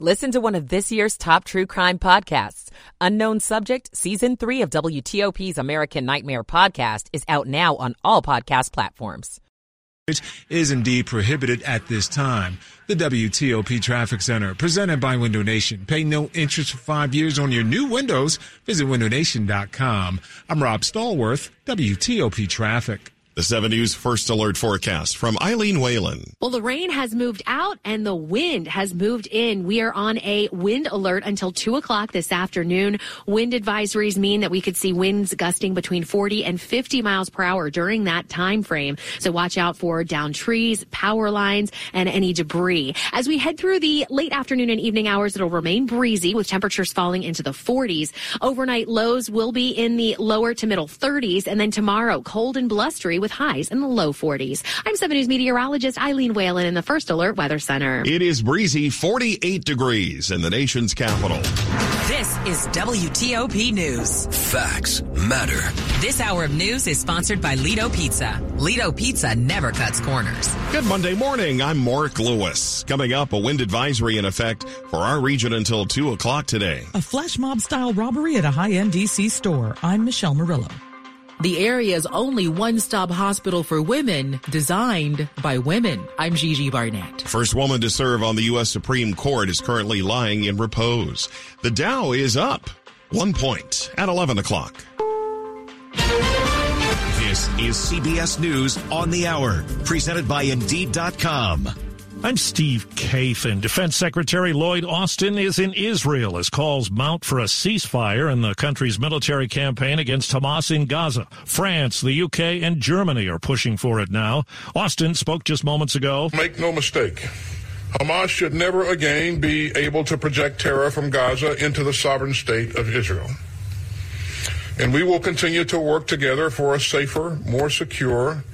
Listen to one of this year's top true crime podcasts. Unknown Subject, Season 3 of WTOP's American Nightmare podcast is out now on all podcast platforms. Is indeed prohibited at this time. The WTOP Traffic Center, presented by Window Nation. Pay no interest for five years on your new windows. Visit windownation.com. I'm Rob Stallworth, WTOP Traffic. The 7 News First Alert forecast from Eileen Whalen. Well, the rain has moved out and the wind has moved in. We are on a wind alert until 2 o'clock this afternoon. Wind advisories mean that we could see winds gusting between 40 and 50 miles per hour during that time frame. So watch out for down trees, power lines, and any debris. As we head through the late afternoon and evening hours, it'll remain breezy with temperatures falling into the 40s. Overnight lows will be in the lower to middle 30s. And then tomorrow, cold and blustery with highs in the low 40s. I'm 7 News meteorologist Eileen Whalen in the First Alert Weather Center. It is breezy 48 degrees in the nation's capital. This is WTOP News. Facts matter. This hour of news is sponsored by Lido Pizza. Lido Pizza never cuts corners. Good Monday morning. I'm Mark Lewis. Coming up, a wind advisory in effect for our region until 2 o'clock today. A flash mob style robbery at a high end DC store. I'm Michelle Murillo. The area's only one-stop hospital for women designed by women. I'm Gigi Barnett. First woman to serve on the U.S. Supreme Court is currently lying in repose. The Dow is up one point at 11 o'clock. This is CBS News on the Hour, presented by Indeed.com. I'm Steve Kathan. Defense Secretary Lloyd Austin is in Israel as calls mount for a ceasefire in the country's military campaign against Hamas in Gaza. France, the UK, and Germany are pushing for it now. Austin spoke just moments ago. Make no mistake. Hamas should never again be able to project terror from Gaza into the sovereign state of Israel. And we will continue to work together for a safer, more secure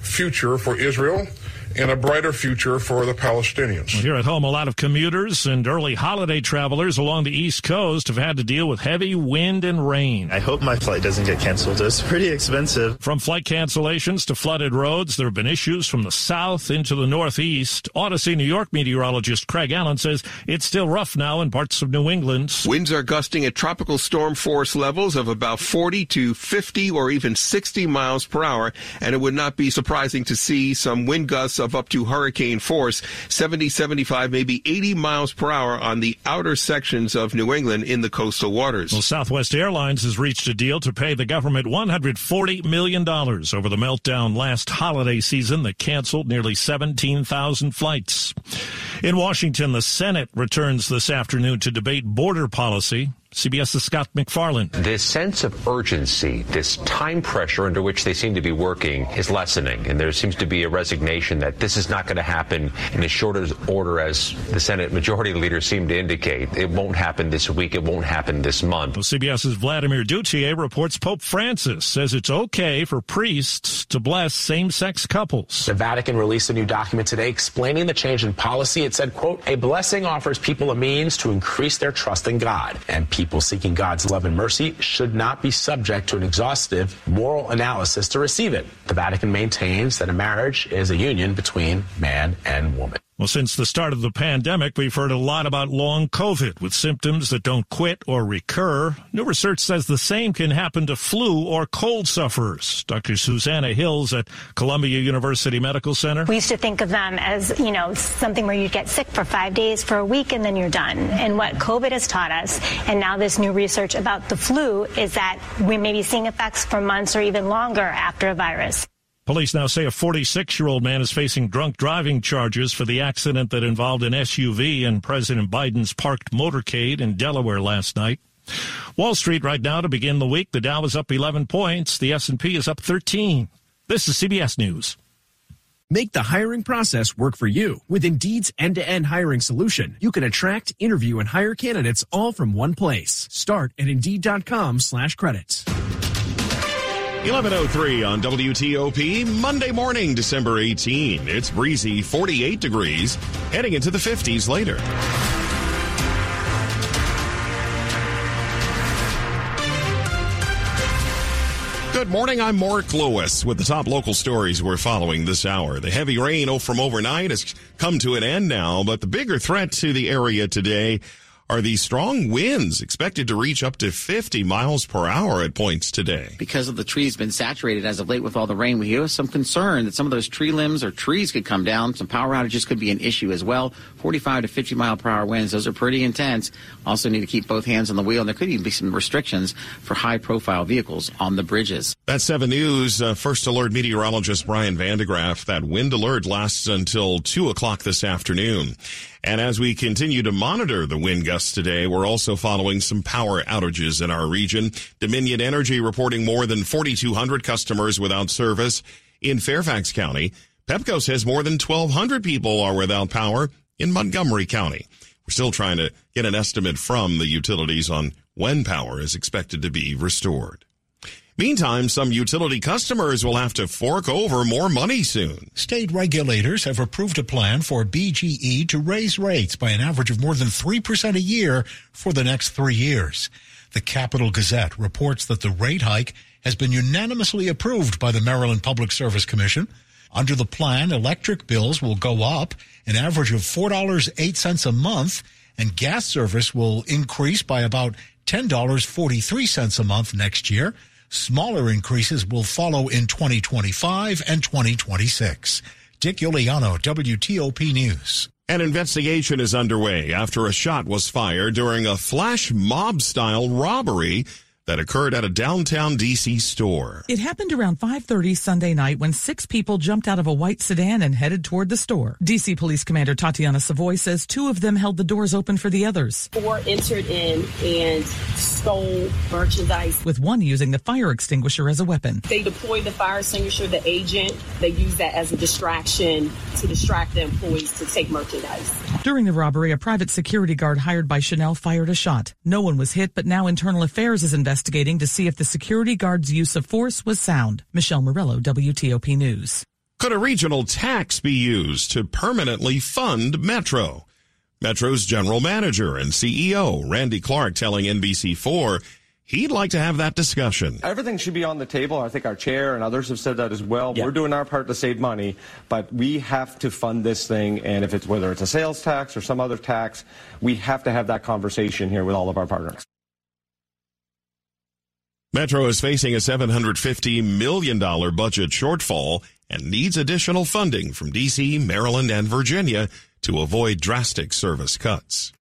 future for Israel and a brighter future for the Palestinians. Here at home, a lot of commuters and early holiday travelers along the East Coast have had to deal with heavy wind and rain. I hope my flight doesn't get canceled. It's pretty expensive. From flight cancellations to flooded roads, there have been issues from the south into the northeast. Odyssey, New York meteorologist Craig Allen says it's still rough now in parts of New England. Winds are gusting at tropical storm force levels of about 40 to 50 or even 60 miles per hour, and it would not be surprising to see some wind gusts of up to hurricane force, 70, 75, maybe 80 miles per hour on the outer sections of New England in the coastal waters. Well, Southwest Airlines has reached a deal to pay the government $140 million over the meltdown last holiday season that canceled nearly 17,000 flights. In Washington, the Senate returns this afternoon to debate border policy. CBS's Scott MacFarlane. This sense of urgency, this time pressure under which they seem to be working is lessening. And there seems to be a resignation that this is not going to happen in as short order as the Senate majority Leader seemed to indicate. It won't happen this week. It won't happen this month. Well, CBS's Vladimir Duthiers reports Pope Francis says it's okay for priests to bless same-sex couples. The Vatican released a new document today explaining the change in policy. It said, quote, a blessing offers people a means to increase their trust in God and people seeking God's love and mercy should not be subject to an exhaustive moral analysis to receive it. The Vatican maintains that a marriage is a union between man and woman. Well, since the start of the pandemic, we've heard a lot about long COVID with symptoms that don't quit or recur. New research says the same can happen to flu or cold sufferers. Dr. Susanna Hills at Columbia University Medical Center. We used to think of them as, you know, something where you'd get sick for five days, for a week, and then you're done. And what COVID has taught us, and now this new research about the flu, is that we may be seeing effects for months or even longer after a virus. Police now say a 46 year old man is facing drunk driving charges for the accident that involved an SUV and President Biden's parked motorcade in Delaware last night. Wall Street right now to begin the week. The Dow is up 11 points. The S&P is up 13. This is CBS News. Make the hiring process work for you. With Indeed's end-to-end hiring solution, you can attract, interview, and hire candidates all from one place. Start at Indeed.com slash credits. 1103 on WTOP, Monday morning, December 18. It's breezy, 48 degrees, heading into the 50s later. Good morning. I'm Mark Lewis with the top local stories we're following this hour. The heavy rain from overnight has come to an end now, but the bigger threat to the area today are the strong winds expected to reach up to 50 miles per hour at points today. Because of the trees been saturated as of late with all the rain, we have some concern that some of those tree limbs or trees could come down. Some power outages could be an issue as well. 45 to 50 mile per hour winds, those are pretty intense. Also need to keep both hands on the wheel, and there could even be some restrictions for high profile vehicles on the bridges. That's 7 News uh, First Alert meteorologist Brian van de Graaff. That wind alert lasts until 2 o'clock this afternoon. And as we continue to monitor the wind gusts today, we're also following some power outages in our region. Dominion Energy reporting more than 4,200 customers without service in Fairfax County. Pepco says more than 1,200 people are without power in Montgomery County. We're still trying to get an estimate from the utilities on when power is expected to be restored. Meantime, some utility customers will have to fork over more money soon. State regulators have approved a plan for BGE to raise rates by an average of more than 3% a year for the next three years. The Capital Gazette reports that the rate hike has been unanimously approved by the Maryland Public Service Commission. Under the plan, electric bills will go up an average of $4.08 a month, and gas service will increase by about $10.43 a month next year. Smaller increases will follow in 2025 and 2026. Dick Uliano, WTOP News. An investigation is underway after a shot was fired during a flash mob style robbery that occurred at a downtown DC store. It happened around 5:30 Sunday night when six people jumped out of a white sedan and headed toward the store. DC Police Commander Tatiana Savoy says two of them held the doors open for the others. Four entered in and stole merchandise. With one using the fire extinguisher as a weapon. They deployed the fire extinguisher, the agent, they used that as a distraction to distract the employees to take merchandise. During the robbery, a private security guard hired by Chanel fired a shot. No one was hit, but now Internal Affairs is investigating to see if the security guard's use of force was sound. Michelle Murillo, WTOP News. Could a regional tax be used to permanently fund Metro? Metro's general manager and CEO, Randy Clark, telling NBC4 he'd like to have that discussion. Everything should be on the table. I think our chair and others have said that as well. Yeah. We're doing our part to save money, but we have to fund this thing. And if it's whether it's a sales tax or some other tax, we have to have that conversation here with all of our partners. Metro is facing a $750 million budget shortfall and needs additional funding from D.C., Maryland, and Virginia to avoid drastic service cuts.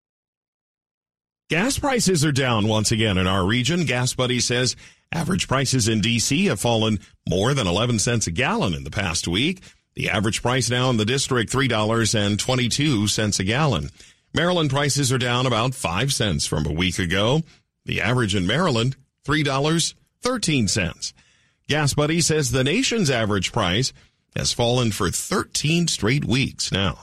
Gas prices are down once again in our region. Gas Buddy says average prices in D.C. have fallen more than 11 cents a gallon in the past week. The average price now in the district, $3.22 a gallon. Maryland prices are down about 5 cents from a week ago. The average in Maryland, $3.13. Gas Buddy says the nation's average price has fallen for 13 straight weeks now.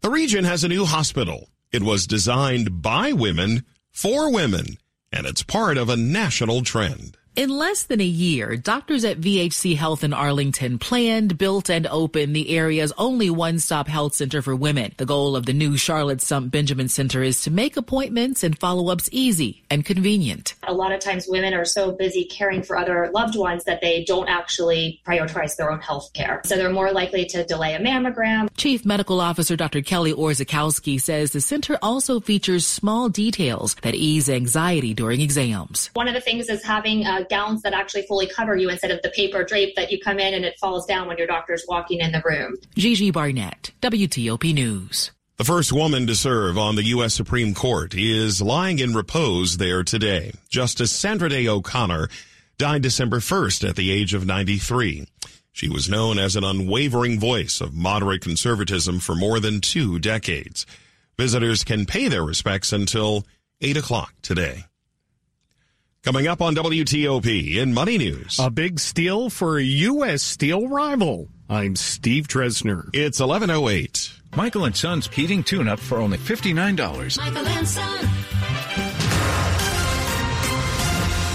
The region has a new hospital. It was designed by women for women, and it's part of a national trend. In less than a year, doctors at VHC Health in Arlington planned, built, and opened the area's only one-stop health center for women. The goal of the new Charlotte Sump Benjamin Center is to make appointments and follow-ups easy and convenient. A lot of times women are so busy caring for other loved ones that they don't actually prioritize their own health care. So they're more likely to delay a mammogram. Chief Medical Officer Dr. Kelly Orzakowski says the center also features small details that ease anxiety during exams. One of the things is having a gowns that actually fully cover you instead of the paper drape that you come in and it falls down when your doctor's walking in the room. Gigi Barnett, WTOP News. The first woman to serve on the U.S. Supreme Court is lying in repose there today. Justice Sandra Day O'Connor died December 1st at the age of 93. She was known as an unwavering voice of moderate conservatism for more than two decades. Visitors can pay their respects until 8 o'clock today. Coming up on WTOP in Money News. A big steal for a U.S. steel rival. I'm Steve Dresner. It's 1108. Michael and Son's heating tune-up for only $59. Michael and Son.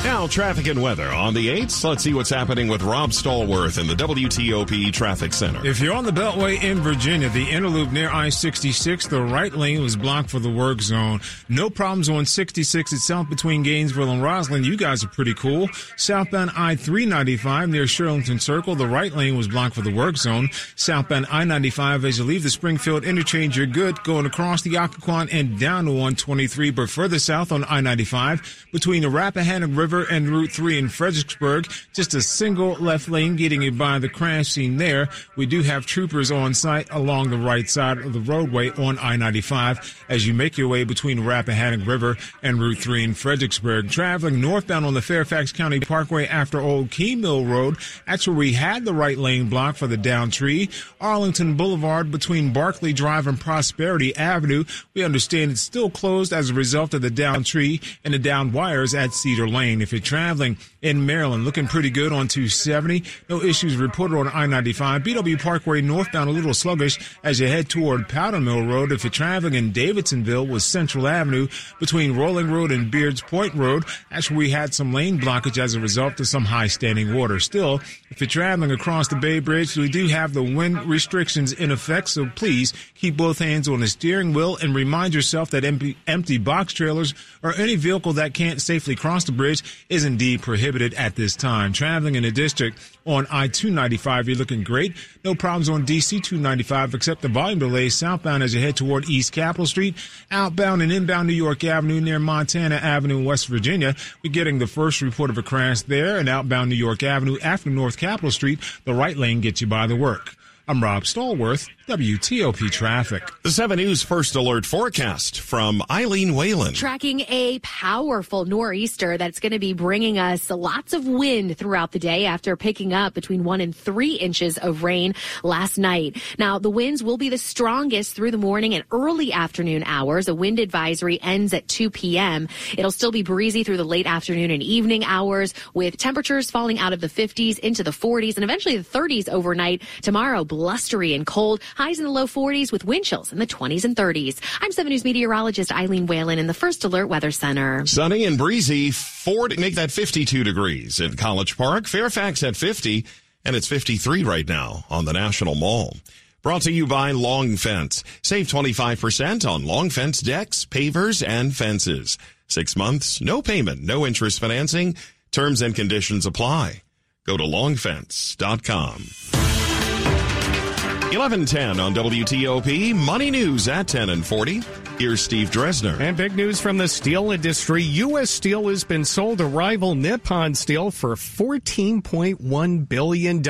Now, traffic and weather on the 8th. Let's see what's happening with Rob Stallworth in the WTOP Traffic Center. If you're on the Beltway in Virginia, the inner loop near I-66, the right lane was blocked for the work zone. No problems on 66 itself between Gainesville and Rosslyn. You guys are pretty cool. Southbound I-395 near Shirlington Circle, the right lane was blocked for the work zone. Southbound I-95 as you leave the Springfield interchange, you're good going across the Occoquan and down to 123, but further south on I-95 between the Rappahannock River River and Route 3 in Fredericksburg. Just a single left lane getting you by the crash scene there. We do have troopers on site along the right side of the roadway on I-95 as you make your way between Rappahannock River and Route 3 in Fredericksburg. Traveling northbound on the Fairfax County Parkway after Old Keene Mill Road. That's where we had the right lane blocked for the down tree. Arlington Boulevard between Barclay Drive and Prosperity Avenue. We understand it's still closed as a result of the down tree and the down wires at Cedar Lane. If you're traveling in Maryland, looking pretty good on 270. No issues reported on I-95. BW Parkway northbound a little sluggish as you head toward Powder Mill Road. If you're traveling in Davidsonville with Central Avenue between Rolling Road and Beards Point Road, where we had some lane blockage as a result of some high standing water. Still, if you're traveling across the Bay Bridge, we do have the wind restrictions in effect, so please keep both hands on the steering wheel and remind yourself that empty box trailers or any vehicle that can't safely cross the bridge is indeed prohibited at this time. Traveling in the district on I-295, you're looking great. No problems on DC 295 except the volume delays southbound as you head toward East Capitol Street. Outbound and inbound New York Avenue near Montana Avenue, West Virginia. We're getting the first report of a crash there and outbound New York Avenue after North Capitol Street. The right lane gets you by the work. I'm Rob Stallworth, WTOP Traffic. The 7 News First Alert forecast from Eileen Whalen. Tracking a powerful nor'easter that's going to be bringing us lots of wind throughout the day after picking up between one and three inches of rain last night. Now, the winds will be the strongest through the morning and early afternoon hours. A wind advisory ends at 2 p.m. It'll still be breezy through the late afternoon and evening hours with temperatures falling out of the 50s into the 40s and eventually the 30s overnight. Tomorrow, blustery and cold. Highs in the low 40s with wind chills in the 20s and 30s. I'm 7 News meteorologist Eileen Whalen in the First Alert Weather Center. Sunny and breezy, 40, make that 52 degrees in College Park. Fairfax at 50, and it's 53 right now on the National Mall. Brought to you by Long Fence. Save 25% on Long Fence decks, pavers, and fences. Six months, no payment, no interest financing. Terms and conditions apply. Go to longfence.com. 1110 on WTOP. Money news at 10 and 40. Here's Steve Dresner. And big news from the steel industry. U.S. Steel has been sold to rival Nippon Steel for $14.1 billion.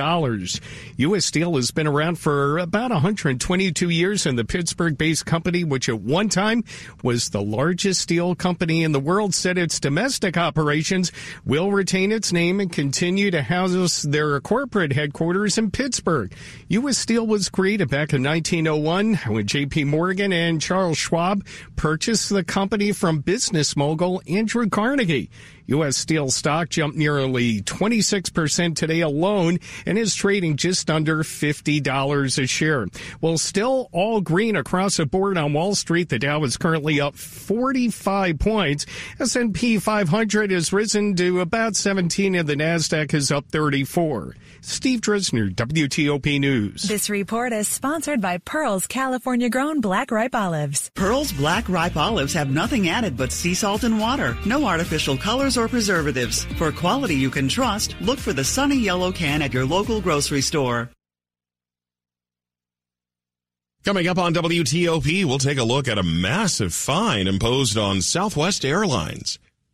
U.S. Steel has been around for about 122 years, and the Pittsburgh based company, which at one time was the largest steel company in the world, said its domestic operations will retain its name and continue to house their corporate headquarters in Pittsburgh. U.S. Steel was created back in 1901 when J.P. Morgan and Charles Schwab purchased the company from business mogul Andrew Carnegie. U.S. Steel stock jumped nearly 26% today alone and is trading just under $50 a share. Well, still all green across the board on Wall Street. The Dow is currently up 45 points. S&P 500 has risen to about 17 and the NASDAQ is up 34. Steve Dresner, WTOP News. This report is sponsored by Pearl's California grown black ripe olives. Pearl's black ripe olives have nothing added but sea salt and water. No artificial colors or preservatives. For quality you can trust, look for the sunny yellow can at your local grocery store. Coming up on WTOP, we'll take a look at a massive fine imposed on Southwest Airlines.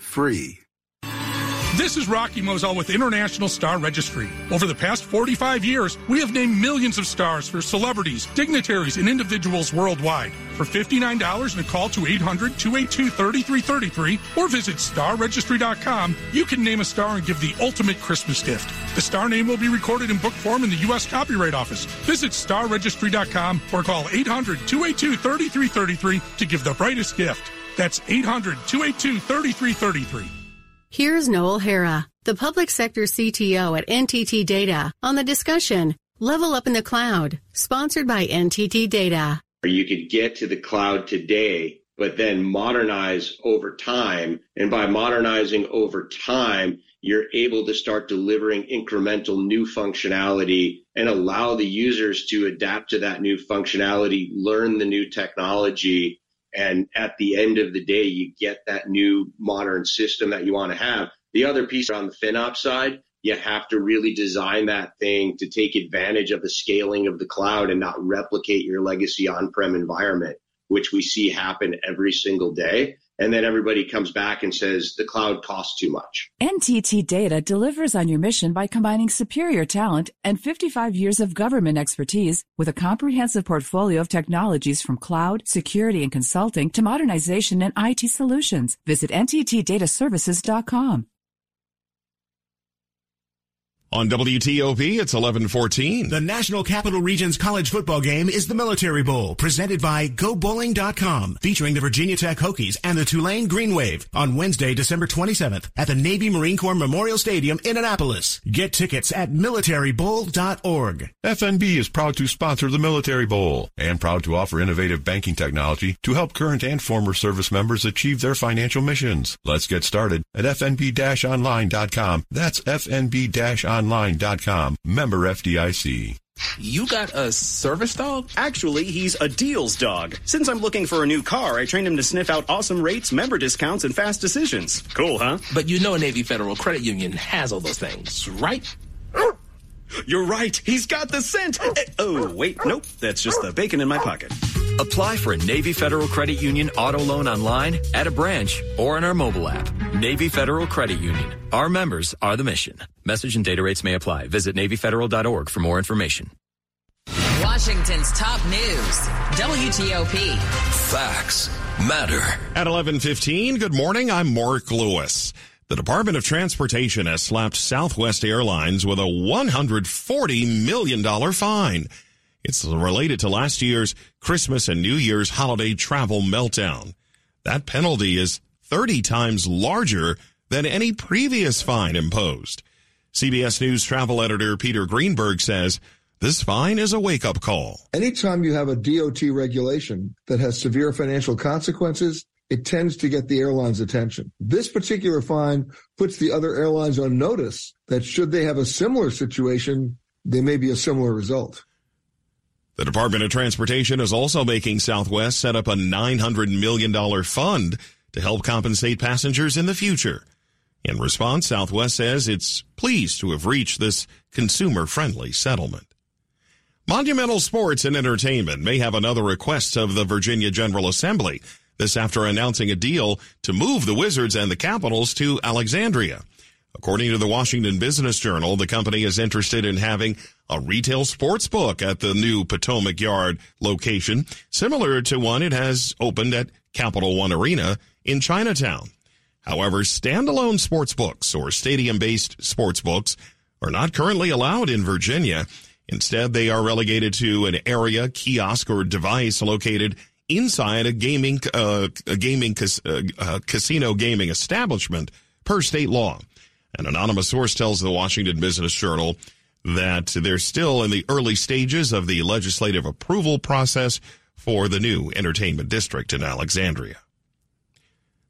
free. This is Rocky Moselle with International Star Registry. Over the past 45 years, we have named millions of stars for celebrities, dignitaries, and individuals worldwide. For $59 and a call to 800 282 3333 or visit starregistry.com, you can name a star and give the ultimate Christmas gift. The star name will be recorded in book form in the U.S. Copyright Office. Visit starregistry.com or call 800 282 3333 to give the brightest gift. That's 800 282 3333. Here's Noel Hara, the public sector CTO at NTT Data, on the discussion Level Up in the Cloud, sponsored by NTT Data. You could get to the cloud today, but then modernize over time. And by modernizing over time, you're able to start delivering incremental new functionality and allow the users to adapt to that new functionality, learn the new technology, and at the end of the day, you get that new modern system that you want to have. The other piece on the FinOps side, you have to really design that thing to take advantage of the scaling of the cloud and not replicate your legacy on-prem environment, which we see happen every single day and then everybody comes back and says the cloud costs too much. NTT Data delivers on your mission by combining superior talent and 55 years of government expertise with a comprehensive portfolio of technologies from cloud, security, and consulting to modernization and IT solutions. Visit nttdataservices.com. On WTOP, it's 1114. The National Capital Region's college football game is the Military Bowl, presented by GoBowling.com, featuring the Virginia Tech Hokies and the Tulane Green Wave on Wednesday, December 27th at the Navy Marine Corps Memorial Stadium in Annapolis. Get tickets at militarybowl.org. FNB is proud to sponsor the Military Bowl and proud to offer innovative banking technology to help current and former service members achieve their financial missions. Let's get started at fnb-online.com. That's fnb-online online.com. Member FDIC. You got a service dog? Actually, he's a deals dog. Since I'm looking for a new car, I trained him to sniff out awesome rates, member discounts, and fast decisions. Cool, huh? But you know Navy Federal Credit Union has all those things, right? You're right. He's got the scent. Oh. oh, wait, nope. That's just the bacon in my pocket. Apply for a Navy Federal Credit Union auto loan online, at a branch, or in our mobile app. Navy Federal Credit Union. Our members are the mission. Message and data rates may apply. Visit NavyFederal.org for more information. Washington's top news. WTOP. Facts matter. At 11:15, good morning. I'm Mark Lewis. The Department of Transportation has slapped Southwest Airlines with a $140 million fine. It's related to last year's Christmas and New Year's holiday travel meltdown. That penalty is 30 times larger than any previous fine imposed. CBS News travel editor Peter Greenberg says this fine is a wake up call. Anytime you have a DOT regulation that has severe financial consequences, it tends to get the airline's attention. This particular fine puts the other airlines on notice that should they have a similar situation, there may be a similar result. The Department of Transportation is also making Southwest set up a $900 million fund to help compensate passengers in the future. In response, Southwest says it's pleased to have reached this consumer friendly settlement. Monumental Sports and Entertainment may have another request of the Virginia General Assembly. This after announcing a deal to move the Wizards and the Capitals to Alexandria. According to the Washington Business Journal, the company is interested in having a retail sports book at the new Potomac Yard location, similar to one it has opened at Capital One Arena in Chinatown. However, standalone sports books or stadium-based sports books are not currently allowed in Virginia. Instead, they are relegated to an area, kiosk, or device located inside a gaming uh, a gaming cas- uh, uh, casino gaming establishment per state law. An anonymous source tells the Washington Business Journal that they're still in the early stages of the legislative approval process for the new entertainment district in Alexandria.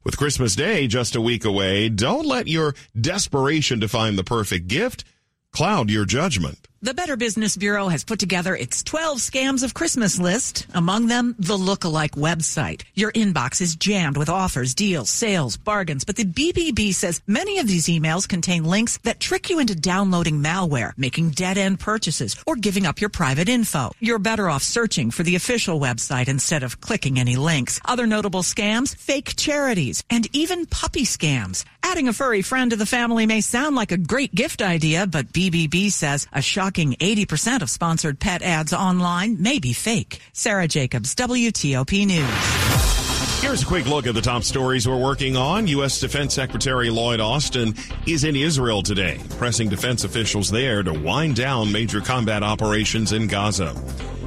With Christmas Day just a week away, don't let your desperation to find the perfect gift cloud your judgment. The Better Business Bureau has put together its 12 scams of Christmas list. Among them, the lookalike website. Your inbox is jammed with offers, deals, sales, bargains, but the BBB says many of these emails contain links that trick you into downloading malware, making dead-end purchases, or giving up your private info. You're better off searching for the official website instead of clicking any links. Other notable scams, fake charities, and even puppy scams. Adding a furry friend to the family may sound like a great gift idea, but BBB says a shocking 80% of sponsored pet ads online may be fake. Sarah Jacobs, WTOP News. Here's a quick look at the top stories we're working on. U.S. Defense Secretary Lloyd Austin is in Israel today, pressing defense officials there to wind down major combat operations in Gaza.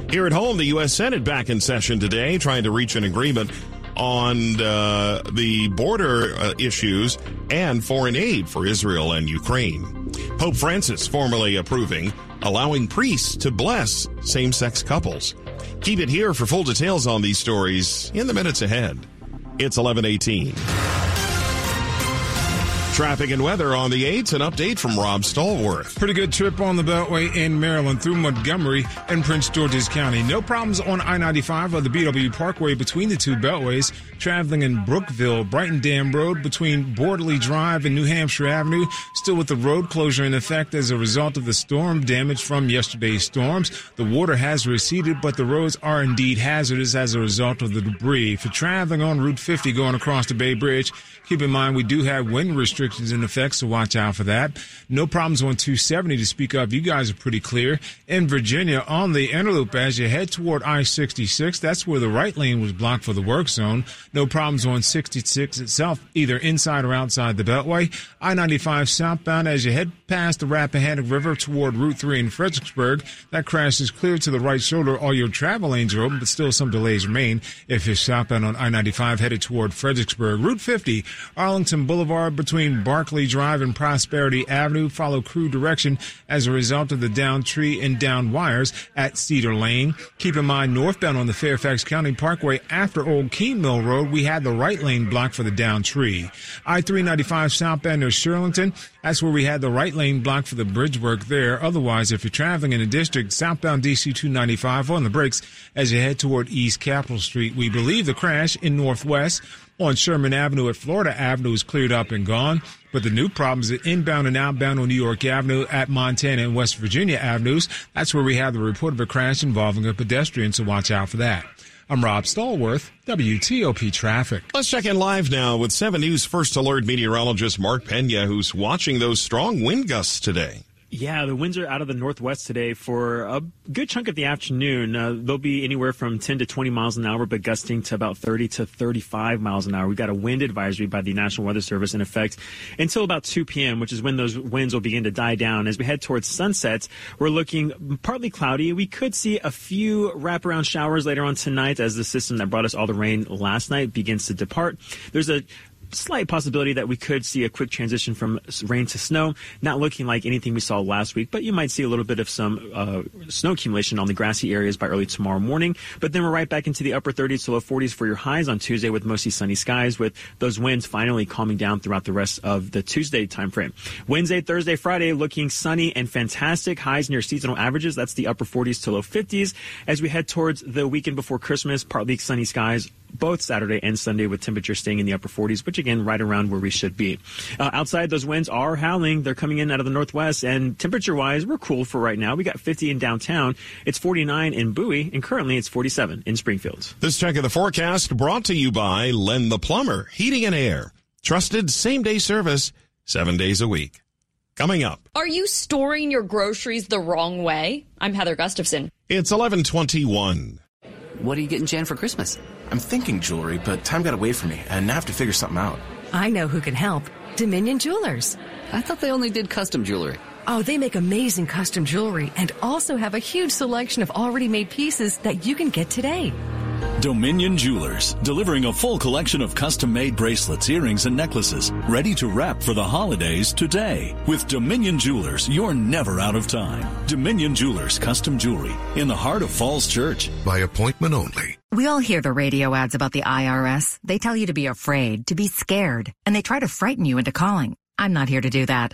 Here at home, the U.S. Senate back in session today, trying to reach an agreement on uh, the border uh, issues and foreign aid for Israel and Ukraine. Pope Francis formally approving allowing priests to bless same sex couples. Keep it here for full details on these stories in the minutes ahead. It's 1118. Traffic and weather on the 8s. An update from Rob Stallworth. Pretty good trip on the Beltway in Maryland through Montgomery and Prince George's County. No problems on I 95 or the BW Parkway between the two Beltways. Traveling in Brookeville, Brighton Dam Road between Borderly Drive and New Hampshire Avenue. Still with the road closure in effect as a result of the storm damage from yesterday's storms. The water has receded, but the roads are indeed hazardous as a result of the debris. For traveling on Route 50 going across the Bay Bridge, keep in mind we do have wind restrictions restrictions in effect, so watch out for that. No problems on 270 to speak of. You guys are pretty clear. In Virginia, on the inner loop as you head toward I-66, that's where the right lane was blocked for the work zone. No problems on 66 itself, either inside or outside the Beltway. I-95 southbound as you head past the Rappahannock River toward Route 3 in Fredericksburg. That crash is clear to the right shoulder. All your travel lanes are open, but still some delays remain if you're southbound on I-95 headed toward Fredericksburg. Route 50, Arlington Boulevard between Barclay Drive and Prosperity Avenue follow crew direction as a result of the down tree and down wires at Cedar Lane. Keep in mind, northbound on the Fairfax County Parkway after Old Keene Mill Road, we had the right lane blocked for the down tree. I-395 southbound near Shirlington, that's where we had the right lane blocked for the bridge work there. Otherwise, if you're traveling in the district, southbound DC 295 on the brakes as you head toward East Capitol Street. We believe the crash in Northwest on Sherman Avenue at Florida Avenue is cleared up and gone. But the new problems are inbound and outbound on New York Avenue at Montana and West Virginia Avenues. That's where we have the report of a crash involving a pedestrian, so watch out for that. I'm Rob Stallworth, WTOP Traffic. Let's check in live now with 7 News First Alert meteorologist Mark Pena, who's watching those strong wind gusts today. Yeah, the winds are out of the northwest today for a good chunk of the afternoon. Uh, they'll be anywhere from 10 to 20 miles an hour, but gusting to about 30 to 35 miles an hour. We've got a wind advisory by the National Weather Service in effect until about 2 p.m., which is when those winds will begin to die down. As we head towards sunset, we're looking partly cloudy. We could see a few wraparound showers later on tonight as the system that brought us all the rain last night begins to depart. There's a slight possibility that we could see a quick transition from rain to snow. Not looking like anything we saw last week, but you might see a little bit of some uh, snow accumulation on the grassy areas by early tomorrow morning. But then we're right back into the upper 30s to low 40s for your highs on Tuesday with mostly sunny skies, with those winds finally calming down throughout the rest of the Tuesday timeframe. Wednesday, Thursday, Friday looking sunny and fantastic. Highs near seasonal averages. That's the upper 40s to low 50s. As we head towards the weekend before Christmas, partly sunny skies both Saturday and Sunday with temperatures staying in the upper 40s, which again, right around where we should be. Uh, outside, those winds are howling. They're coming in out of the northwest, and temperature wise, we're cool for right now. We got 50 in downtown. It's 49 in Bowie, and currently it's 47 in Springfield. This check of the forecast brought to you by Len the Plumber, Heating and Air. Trusted same day service, seven days a week. Coming up. Are you storing your groceries the wrong way? I'm Heather Gustafson. It's 1121. What are you getting Jen for Christmas? I'm thinking jewelry, but time got away from me, and I have to figure something out. I know who can help. Dominion Jewelers. I thought they only did custom jewelry. Oh, they make amazing custom jewelry and also have a huge selection of already made pieces that you can get today. Dominion Jewelers, delivering a full collection of custom made bracelets, earrings, and necklaces, ready to wrap for the holidays today. With Dominion Jewelers, you're never out of time. Dominion Jewelers Custom Jewelry in the heart of Falls Church. By appointment only. We all hear the radio ads about the IRS. They tell you to be afraid, to be scared, and they try to frighten you into calling. I'm not here to do that.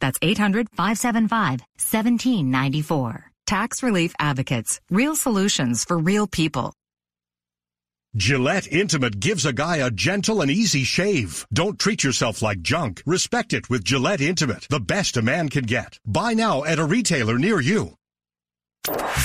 That's 800-575-1794. Tax Relief Advocates. Real solutions for real people. Gillette Intimate gives a guy a gentle and easy shave. Don't treat yourself like junk. Respect it with Gillette Intimate, the best a man can get. Buy now at a retailer near you.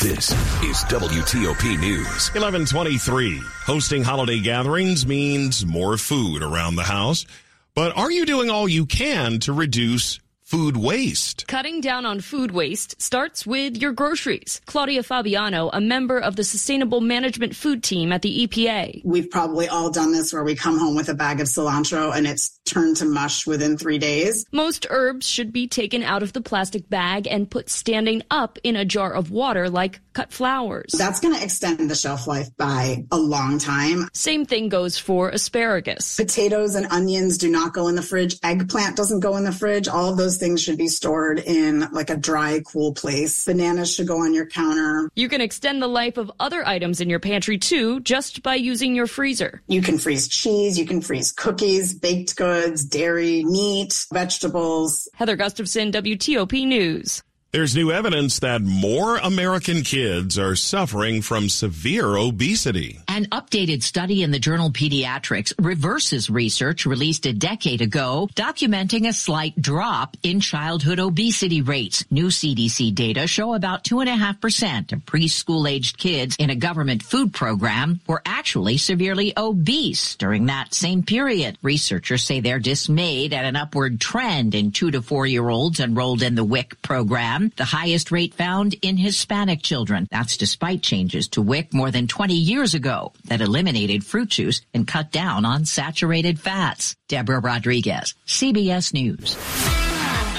This is WTOP News. 1123. Hosting holiday gatherings means more food around the house. But are you doing all you can to reduce food waste. Cutting down on food waste starts with your groceries. Claudia Fabiano, a member of the Sustainable Management Food Team at the EPA. We've probably all done this where we come home with a bag of cilantro and it's turned to mush within three days. Most herbs should be taken out of the plastic bag and put standing up in a jar of water like cut flowers. That's going to extend the shelf life by a long time. Same thing goes for asparagus. Potatoes and onions do not go in the fridge. Eggplant doesn't go in the fridge. All of those things should be stored in like a dry, cool place. Bananas should go on your counter. You can extend the life of other items in your pantry too, just by using your freezer. You can freeze cheese, you can freeze cookies, baked goods, dairy, meat, vegetables. Heather Gustafson, WTOP News. There's new evidence that more American kids are suffering from severe obesity. An updated study in the journal Pediatrics reverses research released a decade ago documenting a slight drop in childhood obesity rates. New CDC data show about 2.5% of preschool aged kids in a government food program were actually severely obese during that same period. Researchers say they're dismayed at an upward trend in two to four year olds enrolled in the WIC program the highest rate found in Hispanic children. That's despite changes to WIC more than 20 years ago that eliminated fruit juice and cut down on saturated fats. Deborah Rodriguez, CBS News.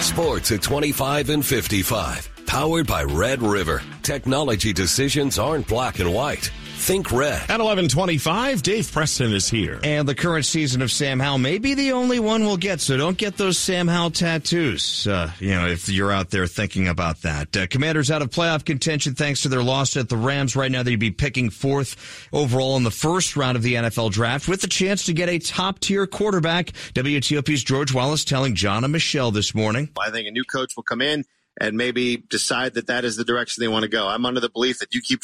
Sports at 25 and 55. Powered by Red River. Technology decisions aren't black and white. Think red. At 1125, Dave Preston is here. And the current season of Sam Howell may be the only one we'll get, so don't get those Sam Howell tattoos, uh, you know, if you're out there thinking about that. Uh, commanders out of playoff contention thanks to their loss at the Rams. Right now, they'd be picking fourth overall in the first round of the NFL draft with a chance to get a top tier quarterback. WTOP's George Wallace telling John and Michelle this morning. I think a new coach will come in and maybe decide that that is the direction they want to go. I'm under the belief that you keep